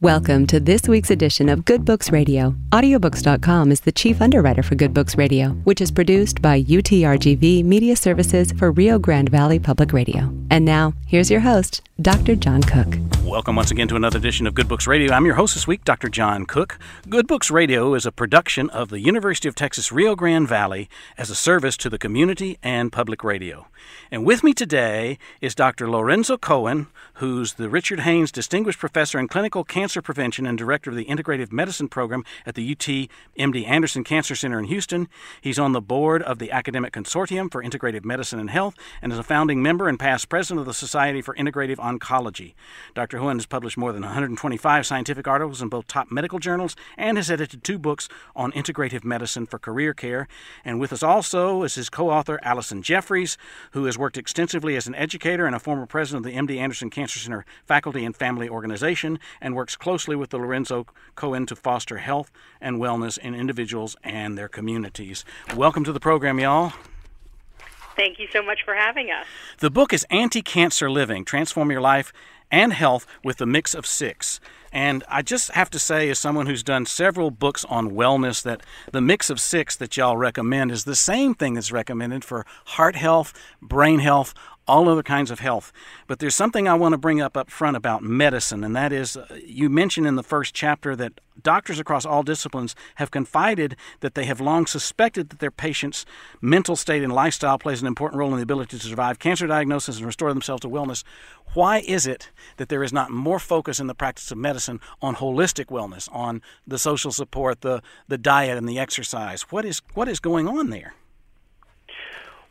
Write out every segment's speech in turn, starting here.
Welcome to this week's edition of Good Books Radio. Audiobooks.com is the chief underwriter for Good Books Radio, which is produced by UTRGV Media Services for Rio Grande Valley Public Radio. And now, here's your host, Dr. John Cook. Welcome once again to another edition of Good Books Radio. I'm your host this week, Dr. John Cook. Good Books Radio is a production of the University of Texas Rio Grande Valley as a service to the community and public radio. And with me today is Dr. Lorenzo Cohen, who's the Richard Haynes Distinguished Professor in Clinical Cancer Prevention and Director of the Integrative Medicine Program at the UT MD Anderson Cancer Center in Houston. He's on the board of the Academic Consortium for Integrative Medicine and Health and is a founding member and past president of the Society for Integrative Oncology. Dr. Cohen has published more than 125 scientific articles in both top medical journals and has edited two books on integrative medicine for career care. And with us also is his co author, Alison Jefferies, who has worked extensively as an educator and a former president of the MD Anderson Cancer Cancer Center Faculty and Family Organization and works closely with the Lorenzo Cohen to foster health and wellness in individuals and their communities. Welcome to the program, y'all. Thank you so much for having us. The book is Anti Cancer Living Transform Your Life and Health with the Mix of Six. And I just have to say, as someone who's done several books on wellness, that the mix of six that y'all recommend is the same thing that's recommended for heart health, brain health, all other kinds of health. But there's something I want to bring up up front about medicine, and that is uh, you mentioned in the first chapter that doctors across all disciplines have confided that they have long suspected that their patients' mental state and lifestyle plays an important role in the ability to survive cancer diagnosis and restore themselves to wellness. Why is it that there is not more focus in the practice of medicine on holistic wellness, on the social support, the, the diet, and the exercise? What is, what is going on there?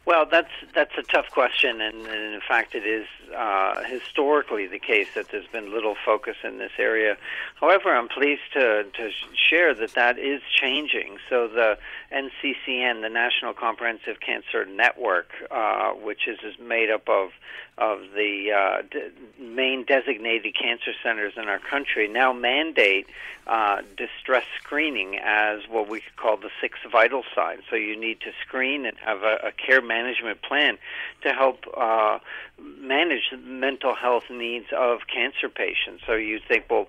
Well, that's that's a tough question, and, and in fact, it is uh, historically the case that there's been little focus in this area. However, I'm pleased to to share that that is changing. So the NCCN, the National Comprehensive Cancer Network, uh, which is, is made up of of the uh, d- main designated cancer centers in our country, now mandate uh, distress screening as what we could call the six vital signs. So you need to screen and have a, a care management plan to help uh, manage the mental health needs of cancer patients. So you think, well,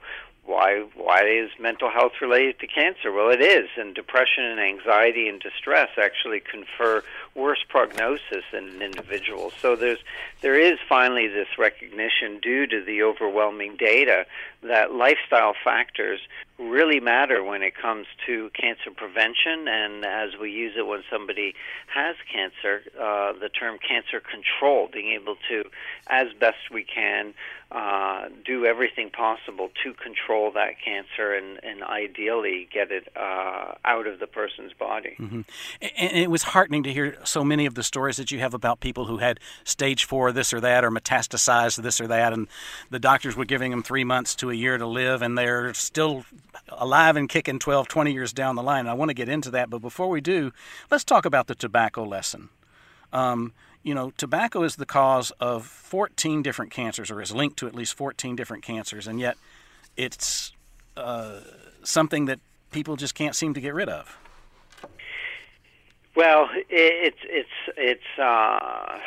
why why is mental health related to cancer? Well, it is, and depression and anxiety and distress actually confer worse prognosis in an individual. So there's there is finally this recognition due to the overwhelming data that lifestyle factors really matter when it comes to cancer prevention, and as we use it when somebody has cancer, uh, the term cancer control, being able to, as best we can, uh, do everything possible to control that cancer and, and ideally get it uh, out of the person's body. Mm-hmm. And it was heartening to hear so many of the stories that you have about people who had stage four this or that or metastasized this or that, and the doctors were giving them three months to a year to live, and they're still alive and kicking 12, 20 years down the line. I want to get into that, but before we do, let's talk about the tobacco lesson. Um, you know, tobacco is the cause of 14 different cancers, or is linked to at least 14 different cancers, and yet it's uh, something that people just can't seem to get rid of. Well, it's it's it's uh,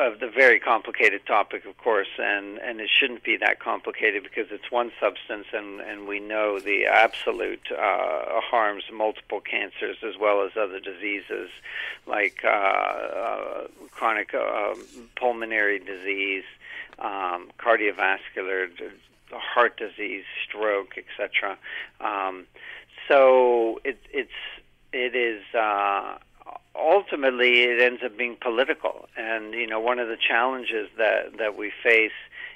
a very complicated topic, of course, and and it shouldn't be that complicated because it's one substance, and and we know the absolute uh, harms multiple cancers as well as other diseases like uh, uh, chronic uh, pulmonary disease, um, cardiovascular, heart disease, stroke, etc. Um, so it, it's it is. Ultimately it ends up being political. And you know, one of the challenges that that we face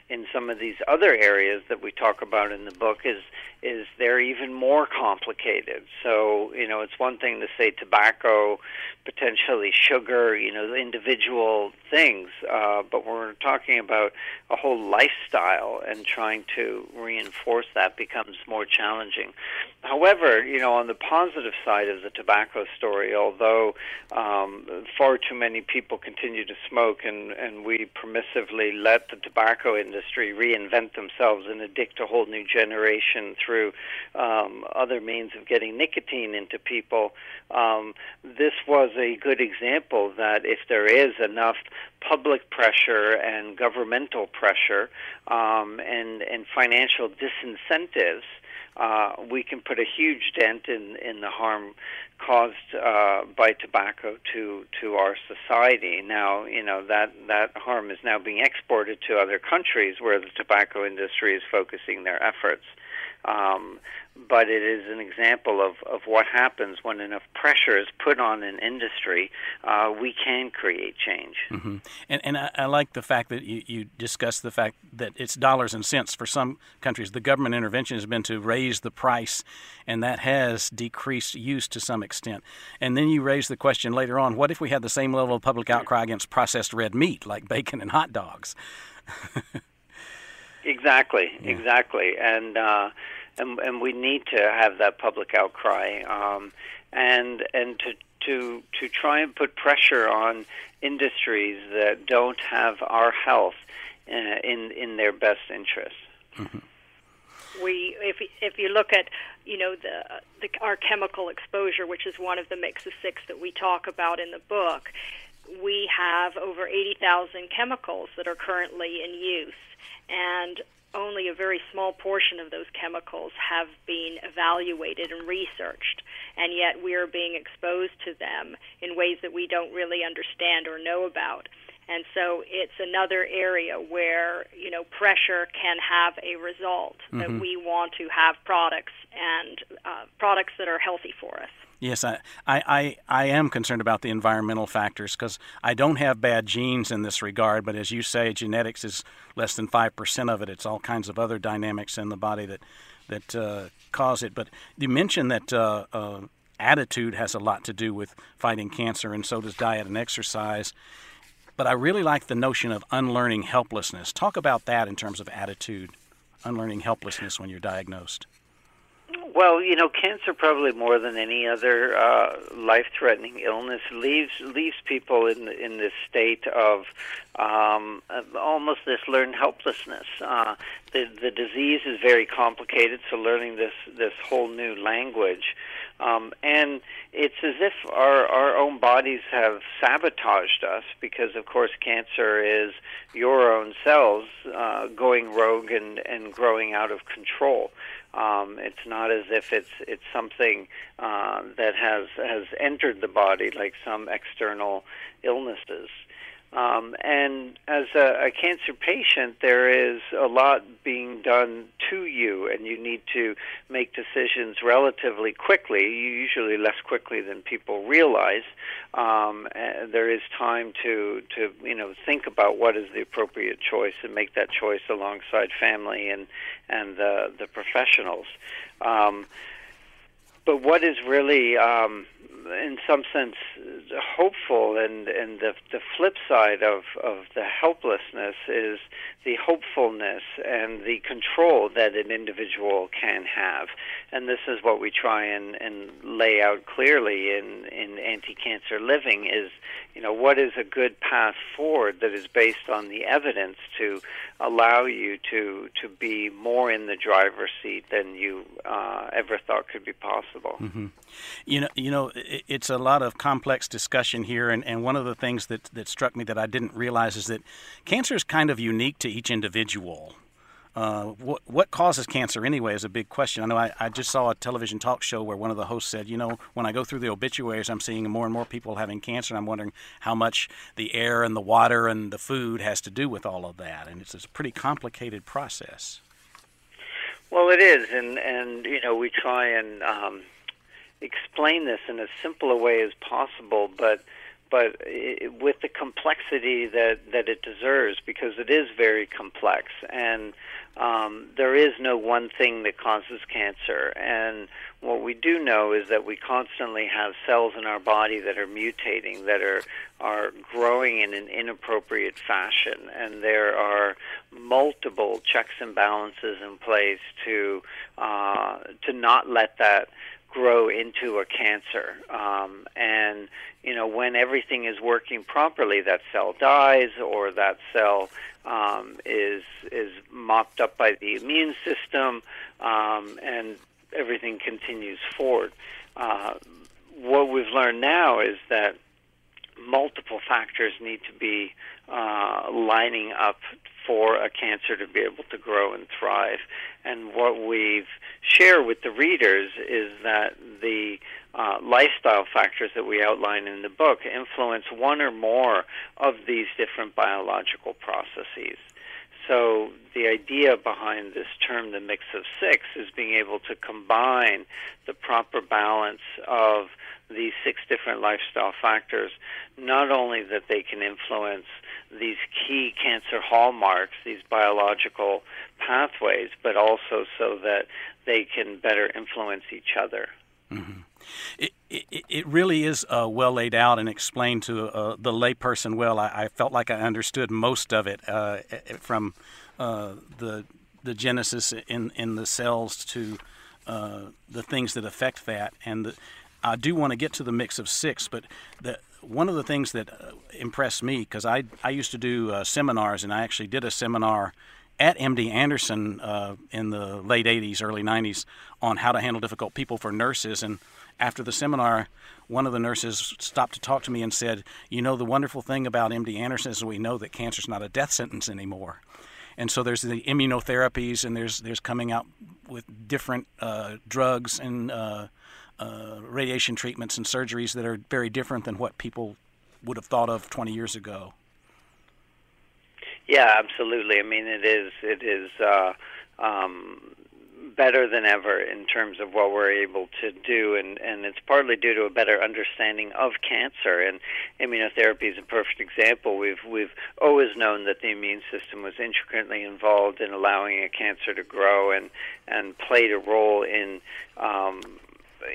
in some of these other areas that we talk about in the book is is they're even more complicated. So, you know, it's one thing to say tobacco, potentially sugar, you know, individual things, uh, but we're talking about a whole lifestyle and trying to reinforce that becomes more challenging. However, you know, on the positive side of the tobacco story, although um, far too many people continue to smoke and, and we permissively let the tobacco industry industry reinvent themselves and addict a whole new generation through um, other means of getting nicotine into people. Um, this was a good example that if there is enough public pressure and governmental pressure um, and and financial disincentives uh, we can put a huge dent in, in the harm caused uh, by tobacco to to our society. Now, you know that that harm is now being exported to other countries where the tobacco industry is focusing their efforts. Um, but it is an example of, of what happens when enough pressure is put on an industry. Uh, we can create change. Mm-hmm. And, and I, I, like the fact that you, you discuss the fact that it's dollars and cents for some countries. The government intervention has been to raise the price, and that has decreased use to some extent. And then you raise the question later on what if we had the same level of public outcry against processed red meat like bacon and hot dogs? exactly, yeah. exactly. And, uh, and and we need to have that public outcry, um, and and to to to try and put pressure on industries that don't have our health uh, in in their best interest. Mm-hmm. We, if if you look at, you know, the, the our chemical exposure, which is one of the mix of six that we talk about in the book, we have over eighty thousand chemicals that are currently in use, and only a very small portion of those chemicals have been evaluated and researched, and yet we are being exposed to them in ways that we don't really understand or know about. And so it's another area where you know pressure can have a result mm-hmm. that we want to have products and uh, products that are healthy for us. Yes, I, I, I, am concerned about the environmental factors because I don't have bad genes in this regard, but as you say, genetics is less than 5% of it. It's all kinds of other dynamics in the body that, that uh, cause it. But you mentioned that uh, uh, attitude has a lot to do with fighting cancer, and so does diet and exercise. But I really like the notion of unlearning helplessness. Talk about that in terms of attitude, unlearning helplessness when you're diagnosed. Well, you know, cancer probably more than any other uh, life-threatening illness leaves leaves people in in this state of um, almost this learned helplessness. Uh, the the disease is very complicated, so learning this this whole new language, um, and it's as if our our own bodies have sabotaged us because, of course, cancer is your own cells uh, going rogue and and growing out of control. Um, it's not as if it's it's something uh, that has has entered the body like some external illnesses. Um, and as a, a cancer patient, there is a lot being done to you, and you need to make decisions relatively quickly, usually less quickly than people realize. Um, there is time to, to you know think about what is the appropriate choice and make that choice alongside family and and the the professionals. Um, but what is really um, in some sense hopeful and and the the flip side of of the helplessness is the hopefulness and the control that an individual can have. And this is what we try and and lay out clearly in in anti-cancer living is you know what is a good path forward that is based on the evidence to allow you to to be more in the driver's seat than you uh, ever thought could be possible. Mm-hmm. You know, you know, it, it's a lot of complex discussion here, and, and one of the things that that struck me that I didn't realize is that cancer is kind of unique to each individual. Uh, what, what causes cancer anyway is a big question. I know I, I just saw a television talk show where one of the hosts said, you know, when I go through the obituaries, I'm seeing more and more people having cancer, and I'm wondering how much the air and the water and the food has to do with all of that. And it's a pretty complicated process. Well, it is, and and you know we try and um, explain this in as simple a way as possible, but but it, with the complexity that that it deserves, because it is very complex and um, there is no one thing that causes cancer. And what we do know is that we constantly have cells in our body that are mutating, that are are growing in an inappropriate fashion, and there are multiple checks and balances in place to uh, to not let that grow into a cancer. Um, and you know, when everything is working properly, that cell dies or that cell um, is is mopped up by the immune system, um, and everything continues forward. Uh, what we've learned now is that multiple factors need to be uh, lining up for a cancer to be able to grow and thrive. And what we've shared with the readers is that the uh, lifestyle factors that we outline in the book influence one or more of these different biological processes. So the idea behind this term, the mix of six, is being able to combine the proper balance of these six different lifestyle factors, not only that they can influence these key cancer hallmarks, these biological pathways, but also so that they can better influence each other. Mm-hmm. It, it, it, really is uh, well laid out and explained to uh, the layperson well. I, I, felt like I understood most of it uh, from uh, the the genesis in in the cells to uh, the things that affect that. And the, I do want to get to the mix of six, but the one of the things that uh, impressed me because I I used to do seminars and I actually did a seminar at MD Anderson in the late 80s, early 90s on how to handle difficult people for nurses and after the seminar, one of the nurses stopped to talk to me and said, You know, the wonderful thing about MD Anderson is we know that cancer is not a death sentence anymore. And so there's the immunotherapies, and there's there's coming out with different uh, drugs and uh, uh, radiation treatments and surgeries that are very different than what people would have thought of 20 years ago. Yeah, absolutely. I mean, it is it is uh, um, better than ever in terms of what we're able to do, and, and it's partly due to a better understanding of cancer. And immunotherapy is a perfect example. We've we've always known that the immune system was intricately involved in allowing a cancer to grow and and played a role in um,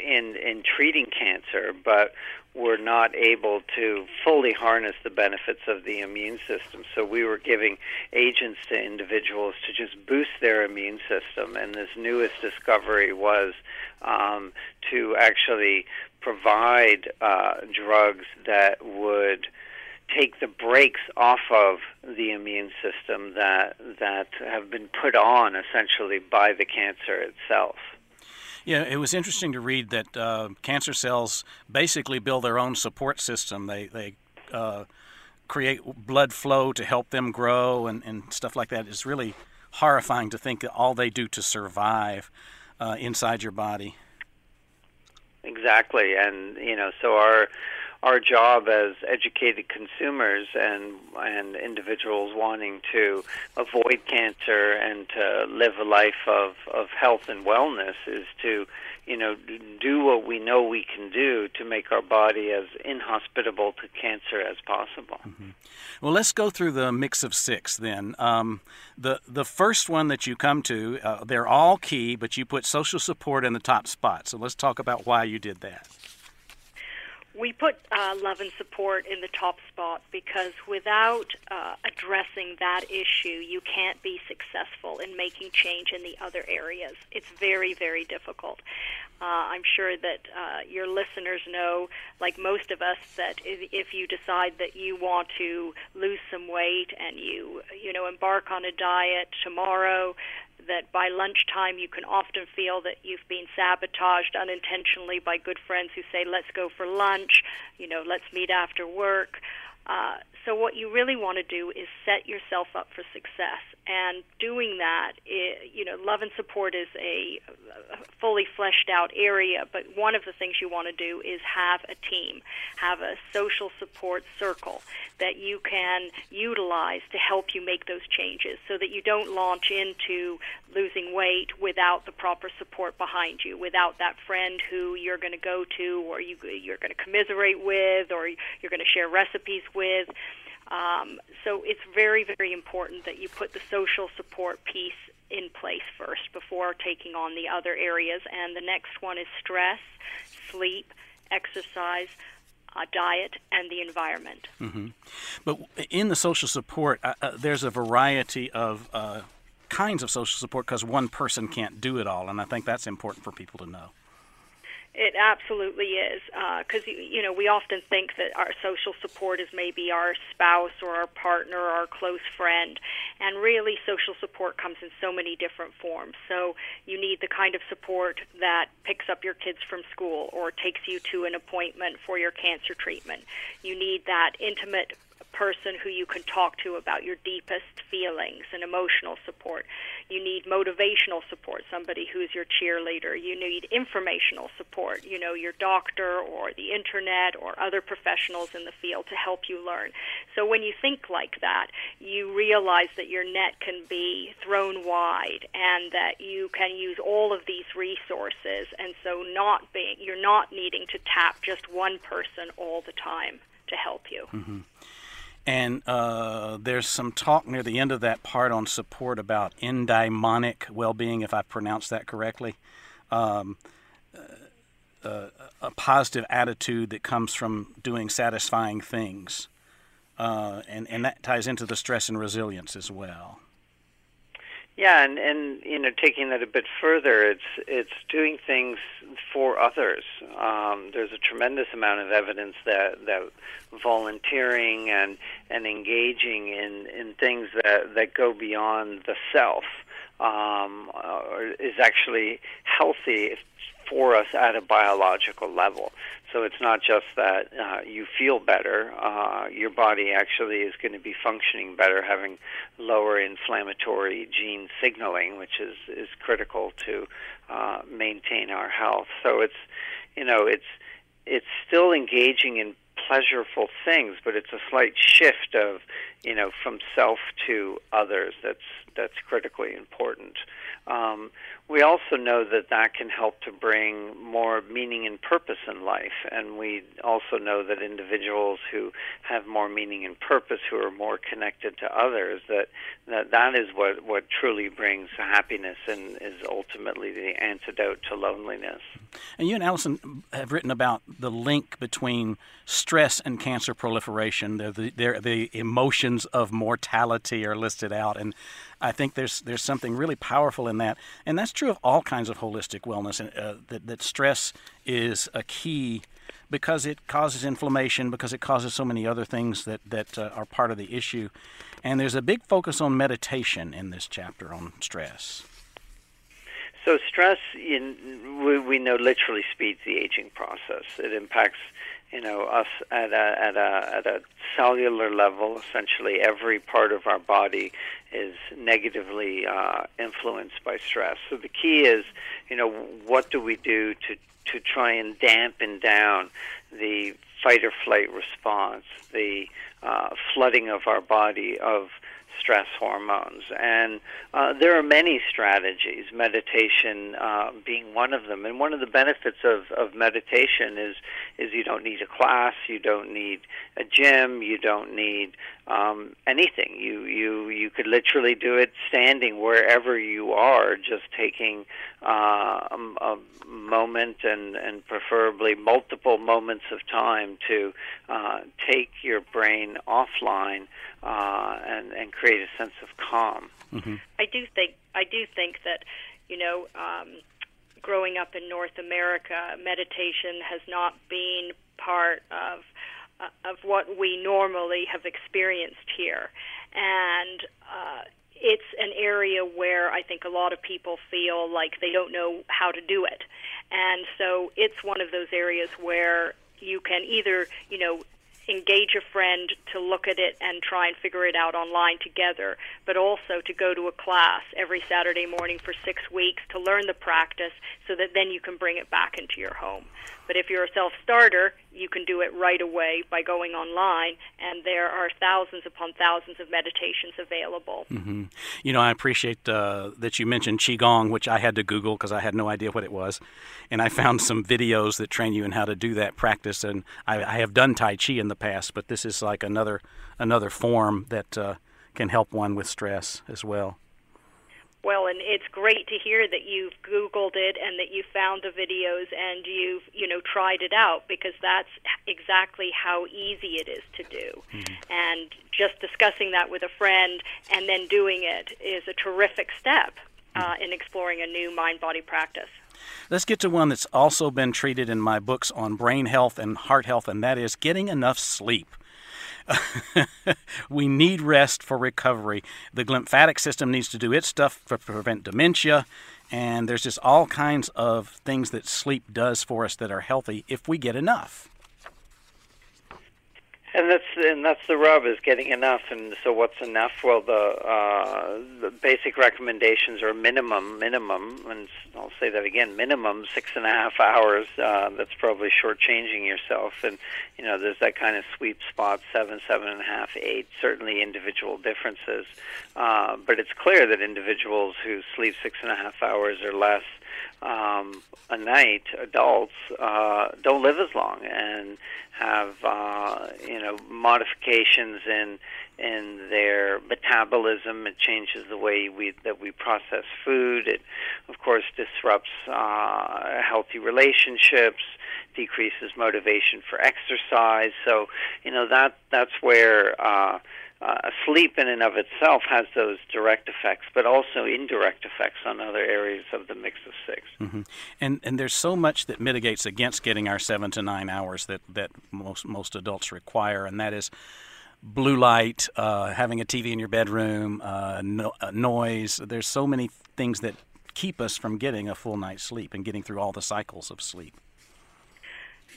in in treating cancer, but were not able to fully harness the benefits of the immune system. So we were giving agents to individuals to just boost their immune system. And this newest discovery was um, to actually provide uh, drugs that would take the brakes off of the immune system that that have been put on essentially by the cancer itself. Yeah, it was interesting to read that uh, cancer cells basically build their own support system. They they uh, create blood flow to help them grow and, and stuff like that. It's really horrifying to think that all they do to survive uh, inside your body. Exactly, and you know, so our our job as educated consumers and and individuals wanting to avoid cancer and to live a life of, of health and wellness is to you know do what we know we can do to make our body as inhospitable to cancer as possible. Mm-hmm. Well, let's go through the mix of six then. Um, the the first one that you come to, uh, they're all key, but you put social support in the top spot. So let's talk about why you did that we put uh, love and support in the top spot because without uh, addressing that issue, you can't be successful in making change in the other areas. It's very, very difficult. Uh, I'm sure that uh, your listeners know, like most of us, that if, if you decide that you want to lose some weight and you, you know, embark on a diet tomorrow, that by lunchtime you can often feel that you've been sabotaged unintentionally by good friends who say, let's go for lunch, you know, let's meet after work. Uh, so what you really want to do is set yourself up for success and doing that, it, you know, love and support is a, fully fleshed out area. But one of the things you want to do is have a team, have a social support circle that you can utilize to help you make those changes, so that you don't launch into losing weight without the proper support behind you, without that friend who you're going to go to, or you you're going to commiserate with, or you're going to share recipes with. Um, so it's very, very important that you put the social support piece in place first before taking on the other areas. And the next one is stress, sleep, exercise, uh, diet, and the environment. Mm-hmm. But in the social support, uh, uh, there's a variety of uh, kinds of social support because one person can't do it all. And I think that's important for people to know. It absolutely is, because uh, you know we often think that our social support is maybe our spouse or our partner or our close friend, and really social support comes in so many different forms. So you need the kind of support that picks up your kids from school or takes you to an appointment for your cancer treatment. You need that intimate person who you can talk to about your deepest feelings and emotional support. You need motivational support, somebody who's your cheerleader. You need informational support, you know, your doctor or the internet or other professionals in the field to help you learn. So when you think like that, you realize that your net can be thrown wide and that you can use all of these resources and so not being you're not needing to tap just one person all the time to help you. Mm-hmm. And uh, there's some talk near the end of that part on support about eudaimonic well being, if I pronounced that correctly. Um, uh, uh, a positive attitude that comes from doing satisfying things. Uh, and, and that ties into the stress and resilience as well. Yeah, and and you know, taking that a bit further, it's it's doing things for others. Um, there's a tremendous amount of evidence that that volunteering and and engaging in in things that that go beyond the self um, uh, is actually healthy for us at a biological level. So it's not just that uh, you feel better, uh, your body actually is going to be functioning better, having lower inflammatory gene signaling, which is, is critical to uh, maintain our health. So it's, you know, it's, it's still engaging in pleasurable things, but it's a slight shift of, you know, from self to others that's, that's critically important. Um, we also know that that can help to bring more meaning and purpose in life. And we also know that individuals who have more meaning and purpose, who are more connected to others, that that, that is what, what truly brings happiness and is ultimately the antidote to loneliness. And you and Alison have written about the link between stress and cancer proliferation. The, the, the of mortality are listed out. And I think there's there's something really powerful in that, and that's true of all kinds of holistic wellness. Uh, that that stress is a key because it causes inflammation, because it causes so many other things that that uh, are part of the issue. And there's a big focus on meditation in this chapter on stress. So stress, in, we know, literally speeds the aging process. It impacts you know us at a at a at a cellular level essentially every part of our body is negatively uh, influenced by stress. So the key is you know what do we do to to try and dampen down the fight or flight response the uh, flooding of our body of stress hormones. And uh, there are many strategies, meditation uh, being one of them. And one of the benefits of, of meditation is is you don't need a class, you don't need a gym, you don't need um, anything. You you you could literally do it standing wherever you are, just taking uh, a, a moment and and preferably multiple moments of time to uh, take your brain offline uh, and and create a sense of calm. Mm-hmm. I do think I do think that you know. Um, growing up in North America, meditation has not been part of uh, of what we normally have experienced here, and uh, it's an area where I think a lot of people feel like they don't know how to do it, and so it's one of those areas where you can either you know engage a friend to look at it and try and figure it out online together, but also to go to a class every Saturday morning for six weeks to learn the practice so that then you can bring it back into your home. But if you're a self starter, you can do it right away by going online, and there are thousands upon thousands of meditations available. Mm-hmm. You know, I appreciate uh, that you mentioned Qigong, which I had to Google because I had no idea what it was. And I found some videos that train you in how to do that practice. And I, I have done Tai Chi in the past, but this is like another, another form that uh, can help one with stress as well. Well, and it's great to hear that you've Googled it and that you found the videos and you've, you know, tried it out because that's exactly how easy it is to do. Mm-hmm. And just discussing that with a friend and then doing it is a terrific step uh, mm-hmm. in exploring a new mind body practice. Let's get to one that's also been treated in my books on brain health and heart health, and that is getting enough sleep. we need rest for recovery. The lymphatic system needs to do its stuff to prevent dementia, and there's just all kinds of things that sleep does for us that are healthy if we get enough. And that's and that's the rub is getting enough. And so, what's enough? Well, the, uh, the basic recommendations are minimum, minimum, and I'll say that again: minimum six and a half hours. Uh, that's probably shortchanging yourself. And you know, there's that kind of sweet spot: seven, seven and a half, eight. Certainly, individual differences, uh, but it's clear that individuals who sleep six and a half hours or less um, a night, adults uh, don't live as long and have uh, you know modifications in in their metabolism. It changes the way we that we process food. It, of course, disrupts uh, healthy relationships, decreases motivation for exercise. So you know that that's where. Uh, uh, sleep in and of itself has those direct effects, but also indirect effects on other areas of the mix of 6 mm-hmm. And and there's so much that mitigates against getting our seven to nine hours that that most most adults require, and that is blue light, uh, having a TV in your bedroom, uh, no, uh, noise. There's so many things that keep us from getting a full night's sleep and getting through all the cycles of sleep.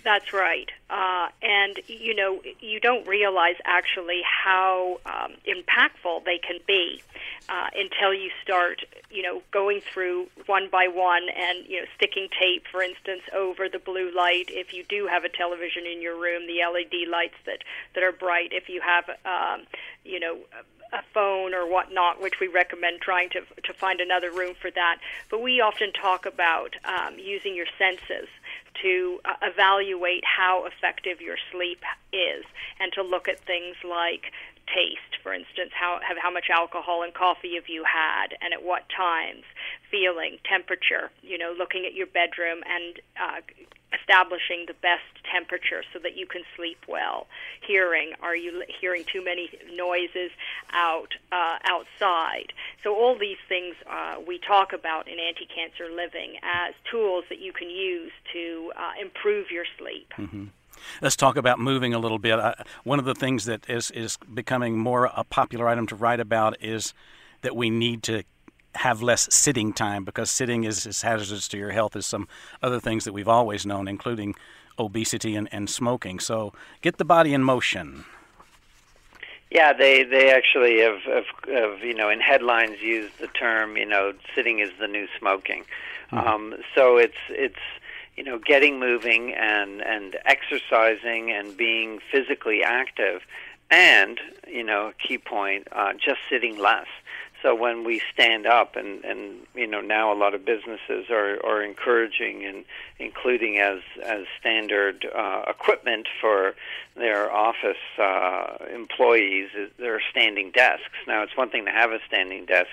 That's right. Uh, and, you know, you don't realize actually how um, impactful they can be uh, until you start, you know, going through one by one and, you know, sticking tape, for instance, over the blue light. If you do have a television in your room, the LED lights that, that are bright. If you have, um, you know, a phone or whatnot, which we recommend trying to to find another room for that. But we often talk about um, using your senses to uh, evaluate how effective your sleep is and to look at things like taste, for instance, how how much alcohol and coffee have you had, and at what times, feeling, temperature, you know, looking at your bedroom and uh, establishing the best temperature so that you can sleep well. Hearing, are you hearing too many noises out uh, outside? So all these things uh, we talk about in anti-cancer living as tools that you can use to uh, improve your sleep. Mm-hmm. Let's talk about moving a little bit. One of the things that is is becoming more a popular item to write about is that we need to have less sitting time because sitting is as hazardous to your health as some other things that we've always known, including obesity and, and smoking. So get the body in motion. Yeah, they they actually have, have, have you know in headlines used the term you know sitting is the new smoking. Mm-hmm. Um, so it's it's you know getting moving and and exercising and being physically active, and you know key point uh, just sitting less. So when we stand up, and and you know now a lot of businesses are are encouraging and including as as standard uh, equipment for their office uh, employees, their standing desks. Now it's one thing to have a standing desk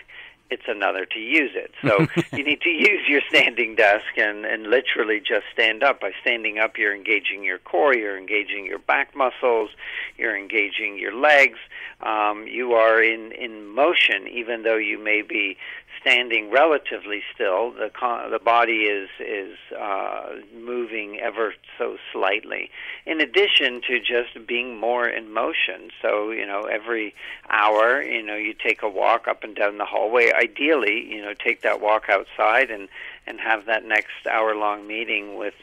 it's another to use it. So you need to use your standing desk and, and literally just stand up. By standing up, you're engaging your core, you're engaging your back muscles, you're engaging your legs. Um, you are in, in motion, even though you may be standing relatively still. The con- the body is is uh, moving ever so slightly. In addition to just being more in motion, so you know every hour, you know you take a walk up and down the hallway. Ideally, you know take that walk outside and and have that next hour long meeting with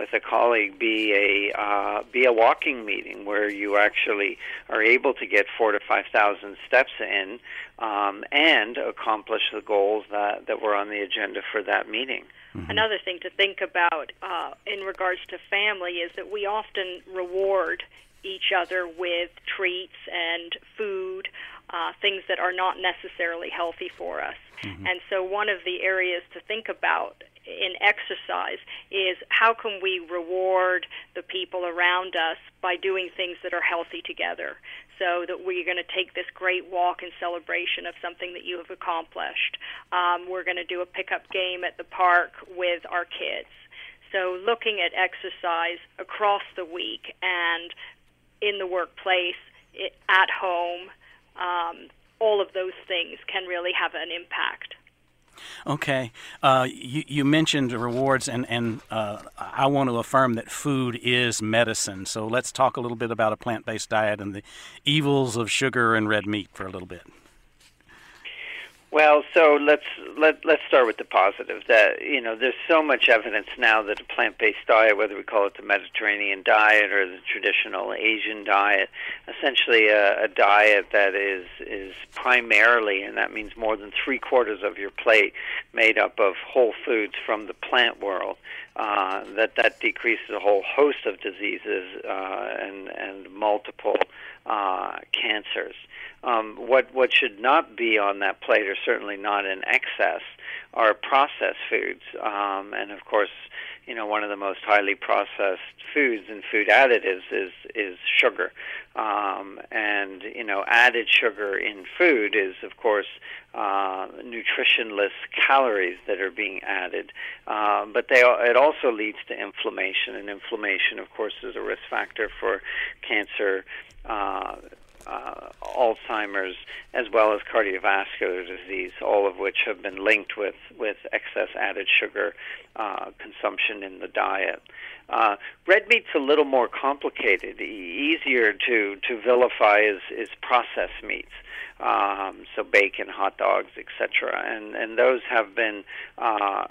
with a colleague be a uh, be a walking meeting where you actually are able to get four to five thousand steps in um, and accomplish the goals that that were on the agenda for that meeting. Mm-hmm. Another thing to think about uh, in regards to family is that we often reward each other with treats and food, uh, things that are not necessarily healthy for us. Mm-hmm. And so, one of the areas to think about in exercise is how can we reward the people around us by doing things that are healthy together so that we're going to take this great walk in celebration of something that you have accomplished. Um, we're going to do a pickup game at the park with our kids. So, looking at exercise across the week and in the workplace, it, at home, um, all of those things can really have an impact. Okay. Uh, you, you mentioned rewards, and, and uh, I want to affirm that food is medicine. So let's talk a little bit about a plant based diet and the evils of sugar and red meat for a little bit. Well, so let's let let's start with the positive. That you know, there's so much evidence now that a plant-based diet, whether we call it the Mediterranean diet or the traditional Asian diet, essentially a, a diet that is is primarily, and that means more than three quarters of your plate, made up of whole foods from the plant world. Uh, that that decreases a whole host of diseases uh, and and multiple uh, cancers. Um, what what should not be on that plate, or certainly not in excess, are processed foods. Um, and of course, you know one of the most highly processed foods and food additives is is sugar. Um, and you know added sugar in food is of course uh, nutritionless calories that are being added. Uh, but they it also leads to inflammation, and inflammation, of course, is a risk factor for cancer. Uh, uh, Alzheimer's, as well as cardiovascular disease, all of which have been linked with, with excess added sugar uh, consumption in the diet. Uh, red meat's a little more complicated. E- easier to, to vilify is, is processed meats um, so bacon, hot dogs, etc. And and those have been uh,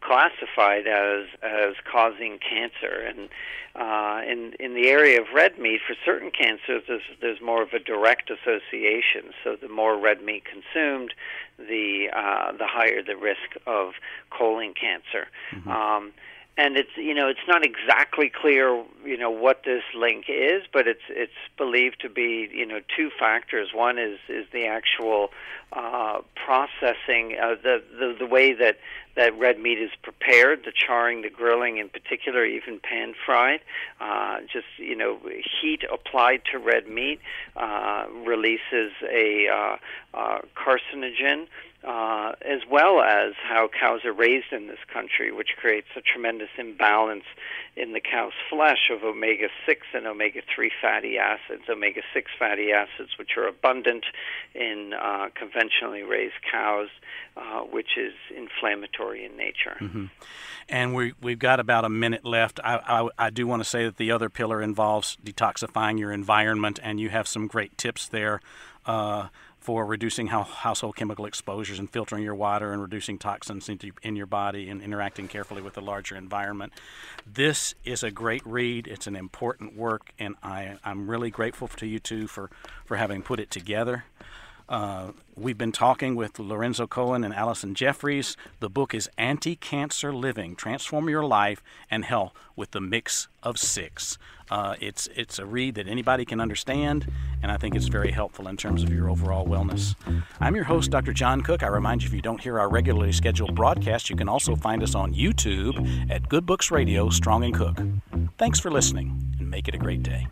classified as as causing cancer. And uh, in in the area of red meat, for certain cancers, there's there's more of a direct association. So the more red meat consumed, the uh, the higher the risk of colon cancer. Mm-hmm. Um, and it's you know it's not exactly clear you know what this link is, but it's it's believed to be you know two factors. One is is the actual uh, processing, uh, the, the the way that that red meat is prepared, the charring, the grilling, in particular, even pan fried. Uh, just you know, heat applied to red meat uh, releases a uh, uh, carcinogen uh, as well as how cows are raised in this country, which creates a tremendous imbalance in the cow's flesh of omega 6 and omega 3 fatty acids. Omega 6 fatty acids, which are abundant in uh, conventionally raised cows, uh, which is inflammatory in nature. Mm-hmm. And we, we've got about a minute left. I, I, I do want to say that the other pillar involves detoxifying your environment, and you have some great tips there. Uh, for reducing how household chemical exposures and filtering your water and reducing toxins into, in your body and interacting carefully with the larger environment. This is a great read. It's an important work, and I, I'm really grateful to you two for, for having put it together. Uh, we've been talking with Lorenzo Cohen and Alison Jefferies. The book is Anti Cancer Living Transform Your Life and Health with the Mix of Six. Uh, it's, it's a read that anybody can understand, and I think it's very helpful in terms of your overall wellness. I'm your host, Dr. John Cook. I remind you if you don't hear our regularly scheduled broadcast, you can also find us on YouTube at Good Books Radio, Strong and Cook. Thanks for listening, and make it a great day.